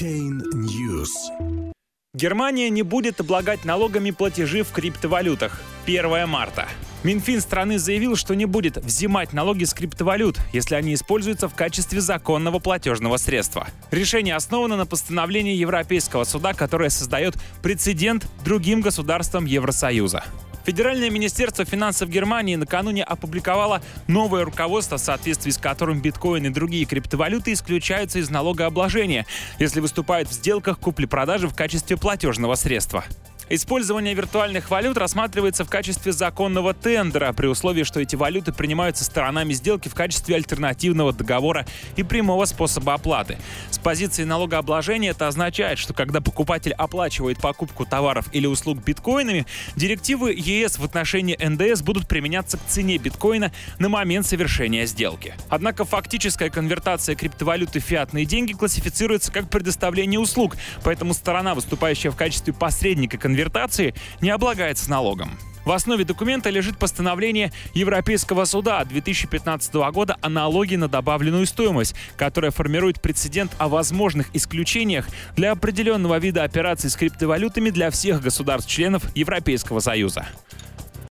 Chain News. Германия не будет облагать налогами платежи в криптовалютах. 1 марта. Минфин страны заявил, что не будет взимать налоги с криптовалют, если они используются в качестве законного платежного средства. Решение основано на постановлении Европейского суда, которое создает прецедент другим государствам Евросоюза. Федеральное министерство финансов Германии накануне опубликовало новое руководство, в соответствии с которым биткоин и другие криптовалюты исключаются из налогообложения, если выступают в сделках купли-продажи в качестве платежного средства. Использование виртуальных валют рассматривается в качестве законного тендера при условии, что эти валюты принимаются сторонами сделки в качестве альтернативного договора и прямого способа оплаты. С позиции налогообложения это означает, что когда покупатель оплачивает покупку товаров или услуг биткоинами, директивы ЕС в отношении НДС будут применяться к цене биткоина на момент совершения сделки. Однако фактическая конвертация криптовалюты в фиатные деньги классифицируется как предоставление услуг, поэтому сторона, выступающая в качестве посредника конвертации, конвертации не облагается налогом. В основе документа лежит постановление Европейского суда 2015 года о налоге на добавленную стоимость, которое формирует прецедент о возможных исключениях для определенного вида операций с криптовалютами для всех государств-членов Европейского Союза.